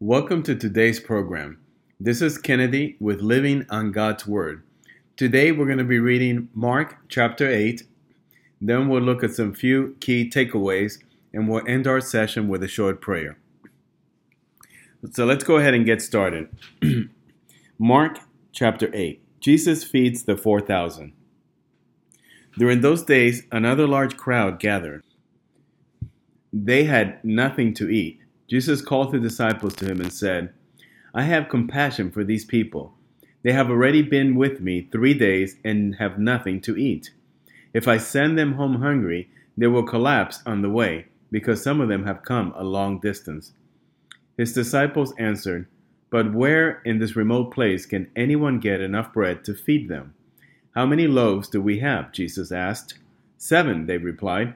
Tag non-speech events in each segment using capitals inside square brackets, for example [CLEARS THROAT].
Welcome to today's program. This is Kennedy with Living on God's Word. Today we're going to be reading Mark chapter 8. Then we'll look at some few key takeaways and we'll end our session with a short prayer. So let's go ahead and get started. [CLEARS THROAT] Mark chapter 8. Jesus feeds the 4,000. During those days, another large crowd gathered. They had nothing to eat. Jesus called the disciples to him and said, I have compassion for these people. They have already been with me three days and have nothing to eat. If I send them home hungry, they will collapse on the way, because some of them have come a long distance. His disciples answered, But where in this remote place can anyone get enough bread to feed them? How many loaves do we have? Jesus asked. Seven, they replied.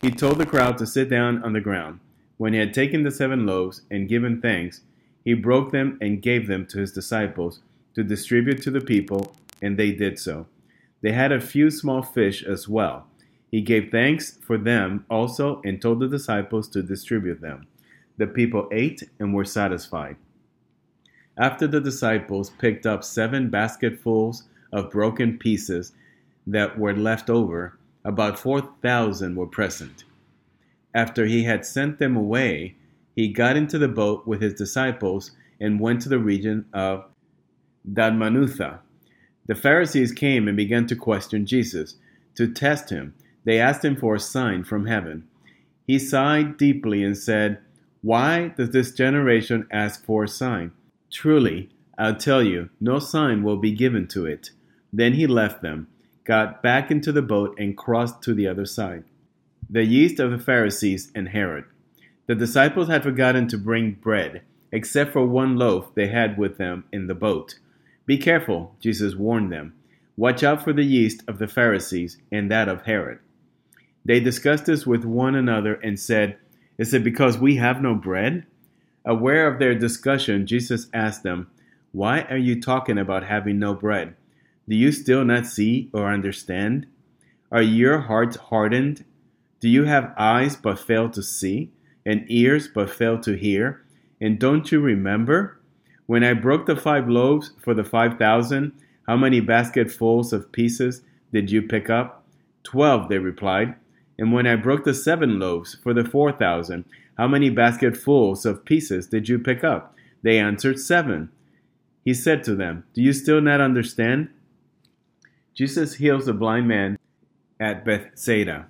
He told the crowd to sit down on the ground. When he had taken the seven loaves and given thanks, he broke them and gave them to his disciples to distribute to the people, and they did so. They had a few small fish as well. He gave thanks for them also and told the disciples to distribute them. The people ate and were satisfied. After the disciples picked up seven basketfuls of broken pieces that were left over, about 4,000 were present. After he had sent them away, he got into the boat with his disciples and went to the region of Dalmanutha. The Pharisees came and began to question Jesus. To test him, they asked him for a sign from heaven. He sighed deeply and said, Why does this generation ask for a sign? Truly, I'll tell you, no sign will be given to it. Then he left them, got back into the boat, and crossed to the other side. The yeast of the Pharisees and Herod. The disciples had forgotten to bring bread, except for one loaf they had with them in the boat. Be careful, Jesus warned them. Watch out for the yeast of the Pharisees and that of Herod. They discussed this with one another and said, Is it because we have no bread? Aware of their discussion, Jesus asked them, Why are you talking about having no bread? Do you still not see or understand? Are your hearts hardened? Do you have eyes but fail to see, and ears but fail to hear? And don't you remember? When I broke the five loaves for the five thousand, how many basketfuls of pieces did you pick up? Twelve, they replied. And when I broke the seven loaves for the four thousand, how many basketfuls of pieces did you pick up? They answered, Seven. He said to them, Do you still not understand? Jesus heals a blind man at Bethsaida.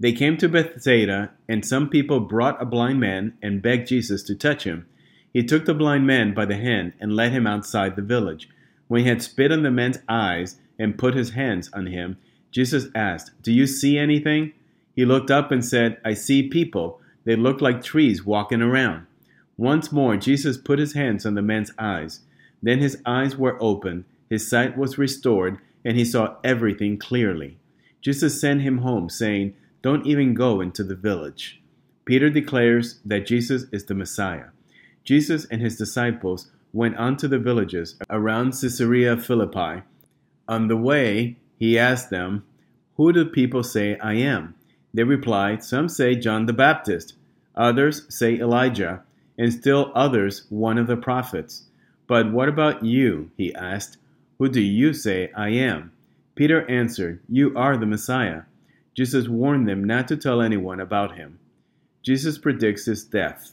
They came to Bethsaida, and some people brought a blind man and begged Jesus to touch him. He took the blind man by the hand and led him outside the village. When he had spit on the man's eyes and put his hands on him, Jesus asked, Do you see anything? He looked up and said, I see people. They look like trees walking around. Once more, Jesus put his hands on the man's eyes. Then his eyes were opened, his sight was restored, and he saw everything clearly. Jesus sent him home, saying, Don't even go into the village. Peter declares that Jesus is the Messiah. Jesus and his disciples went on to the villages around Caesarea Philippi. On the way, he asked them, Who do people say I am? They replied, Some say John the Baptist, others say Elijah, and still others one of the prophets. But what about you? he asked. Who do you say I am? Peter answered, You are the Messiah. Jesus warned them not to tell anyone about him. Jesus predicts his death.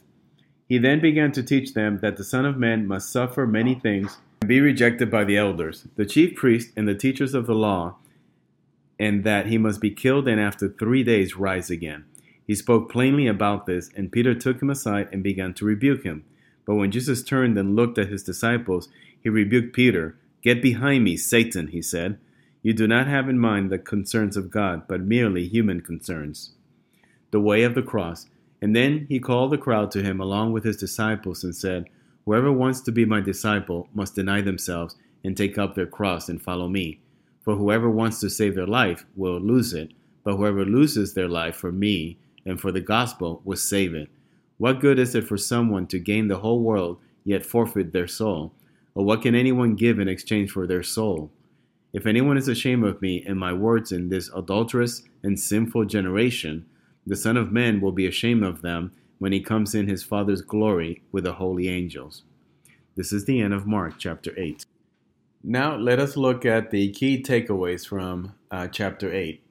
He then began to teach them that the Son of Man must suffer many things and be rejected by the elders, the chief priests, and the teachers of the law, and that he must be killed and after three days rise again. He spoke plainly about this, and Peter took him aside and began to rebuke him. But when Jesus turned and looked at his disciples, he rebuked Peter. Get behind me, Satan, he said. You do not have in mind the concerns of God, but merely human concerns. The way of the cross. And then he called the crowd to him along with his disciples and said, Whoever wants to be my disciple must deny themselves and take up their cross and follow me. For whoever wants to save their life will lose it, but whoever loses their life for me and for the gospel will save it. What good is it for someone to gain the whole world yet forfeit their soul? Or what can anyone give in exchange for their soul? If anyone is ashamed of me and my words in this adulterous and sinful generation, the Son of Man will be ashamed of them when he comes in his Father's glory with the holy angels. This is the end of Mark chapter 8. Now, let us look at the key takeaways from uh, chapter 8.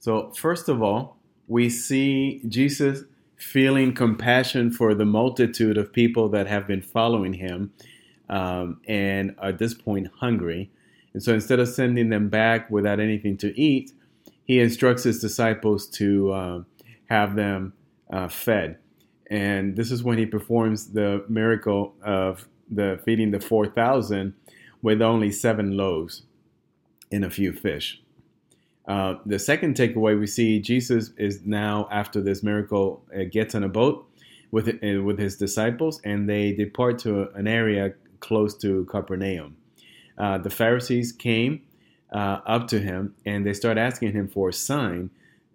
So, first of all, we see Jesus feeling compassion for the multitude of people that have been following him um, and at this point hungry. And so instead of sending them back without anything to eat, he instructs his disciples to uh, have them uh, fed. And this is when he performs the miracle of the feeding the 4,000 with only seven loaves and a few fish. Uh, the second takeaway we see Jesus is now after this miracle uh, gets on a boat with uh, with his disciples and they depart to an area close to Capernaum. Uh, the Pharisees came uh, up to him and they start asking him for a sign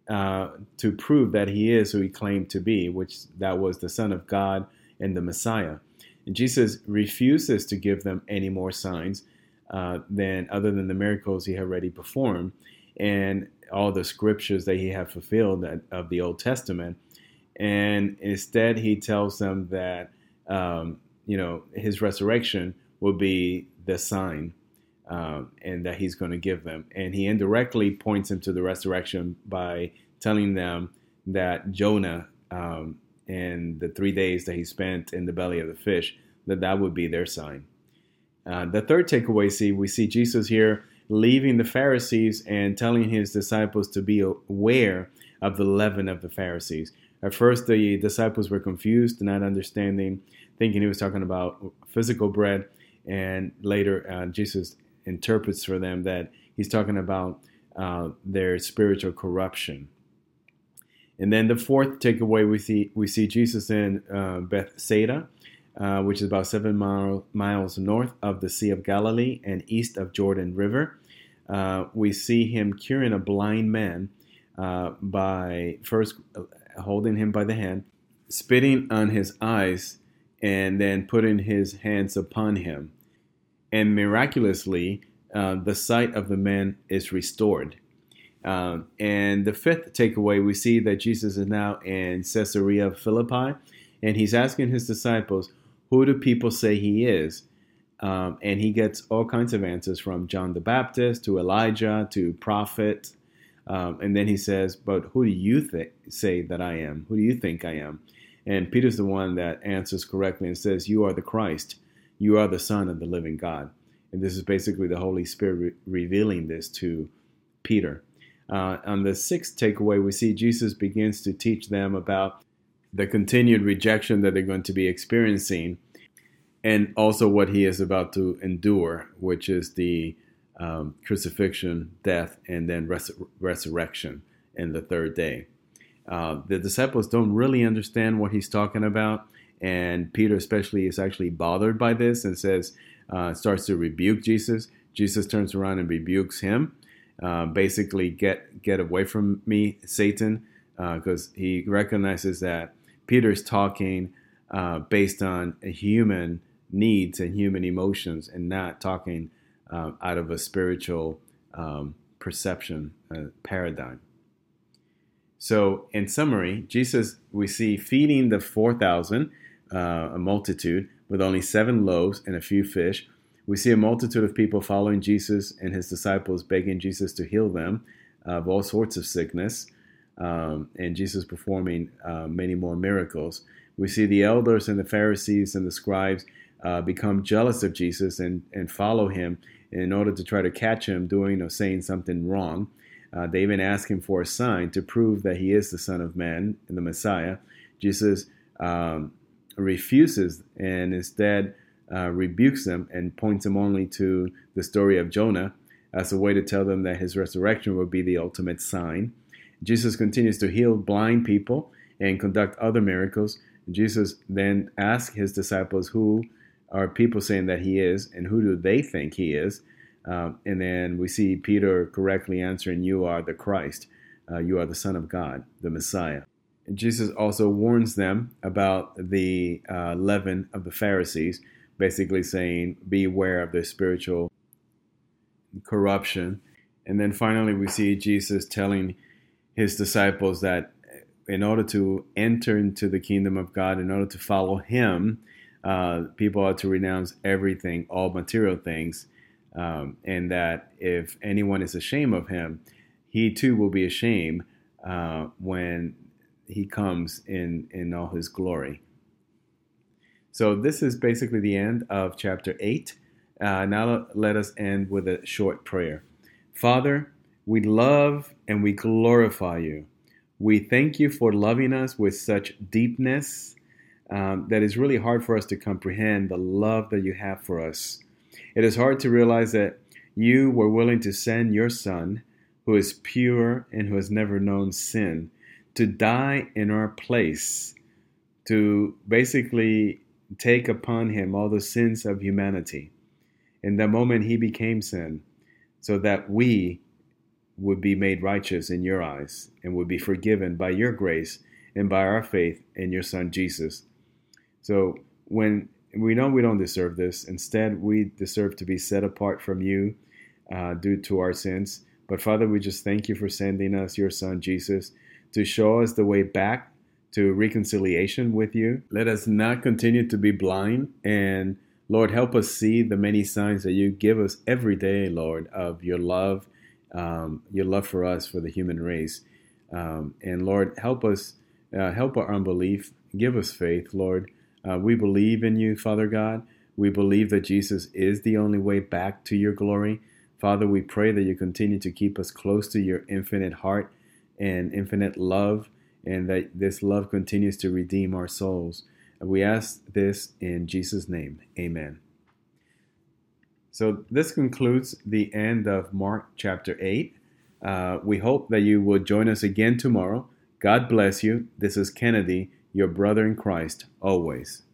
uh, to prove that he is who he claimed to be, which that was the Son of God and the Messiah. And Jesus refuses to give them any more signs than other than the miracles he had already performed and all the scriptures that he had fulfilled of the Old Testament. And instead, he tells them that, um, you know, his resurrection will be the sign um, and that he's going to give them. And he indirectly points them to the resurrection by telling them that Jonah um, and the three days that he spent in the belly of the fish, that that would be their sign. Uh, the third takeaway, see, we see Jesus here leaving the Pharisees and telling his disciples to be aware of the leaven of the Pharisees. At first, the disciples were confused, not understanding, thinking he was talking about physical bread. And later, uh, Jesus interprets for them that he's talking about uh, their spiritual corruption. And then the fourth takeaway we see we see Jesus in uh, Bethsaida, uh, which is about seven mile, miles north of the Sea of Galilee and east of Jordan River. Uh, we see him curing a blind man uh, by first uh, holding him by the hand, spitting on his eyes, and then putting his hands upon him. And miraculously, uh, the sight of the man is restored. Um, and the fifth takeaway, we see that Jesus is now in Caesarea Philippi, and he's asking his disciples, who do people say he is? Um, and he gets all kinds of answers from John the Baptist to Elijah to prophet. Um, and then he says, But who do you th- say that I am? Who do you think I am? And Peter's the one that answers correctly and says, You are the Christ. You are the Son of the living God. And this is basically the Holy Spirit re- revealing this to Peter. Uh, on the sixth takeaway, we see Jesus begins to teach them about the continued rejection that they're going to be experiencing, and also what he is about to endure, which is the um, crucifixion, death, and then res- resurrection in the third day. Uh, the disciples don't really understand what he's talking about, and Peter, especially, is actually bothered by this and says, uh, starts to rebuke Jesus. Jesus turns around and rebukes him. Uh, basically, get get away from me, Satan, because uh, he recognizes that Peter is talking uh, based on human needs and human emotions and not talking uh, out of a spiritual um, perception paradigm. So, in summary, Jesus, we see feeding the 4,000, uh, a multitude, with only seven loaves and a few fish. We see a multitude of people following Jesus and his disciples, begging Jesus to heal them of all sorts of sickness um, and Jesus performing uh, many more miracles. We see the elders and the Pharisees and the scribes uh, become jealous of Jesus and, and follow him in order to try to catch him doing or saying something wrong. Uh, they even ask him for a sign to prove that he is the Son of Man and the Messiah. Jesus um, refuses and instead uh, rebukes them and points them only to the story of Jonah as a way to tell them that his resurrection will be the ultimate sign. Jesus continues to heal blind people and conduct other miracles. Jesus then asks his disciples, Who are people saying that he is, and who do they think he is? Um, and then we see Peter correctly answering, You are the Christ. Uh, you are the Son of God, the Messiah. Jesus also warns them about the uh, leaven of the Pharisees, basically saying, Beware of their spiritual corruption. And then finally, we see Jesus telling his disciples that in order to enter into the kingdom of God, in order to follow Him, uh, people are to renounce everything, all material things, um, and that if anyone is ashamed of Him, he too will be ashamed uh, when He comes in in all His glory. So this is basically the end of chapter eight. Uh, now let us end with a short prayer. Father, we love and we glorify you. We thank you for loving us with such deepness um, that is really hard for us to comprehend the love that you have for us. It is hard to realize that you were willing to send your Son, who is pure and who has never known sin, to die in our place, to basically take upon him all the sins of humanity. In the moment he became sin, so that we would be made righteous in your eyes and would be forgiven by your grace and by our faith in your Son Jesus. So when we know we don't deserve this, instead we deserve to be set apart from you uh, due to our sins. But Father, we just thank you for sending us your Son Jesus to show us the way back to reconciliation with you. Let us not continue to be blind and Lord, help us see the many signs that you give us every day, Lord, of your love, um, your love for us, for the human race. Um, and Lord, help us, uh, help our unbelief, give us faith, Lord. Uh, we believe in you, Father God. We believe that Jesus is the only way back to your glory. Father, we pray that you continue to keep us close to your infinite heart and infinite love, and that this love continues to redeem our souls. And we ask this in Jesus' name. Amen. So this concludes the end of Mark chapter 8. Uh, we hope that you will join us again tomorrow. God bless you. This is Kennedy, your brother in Christ, always.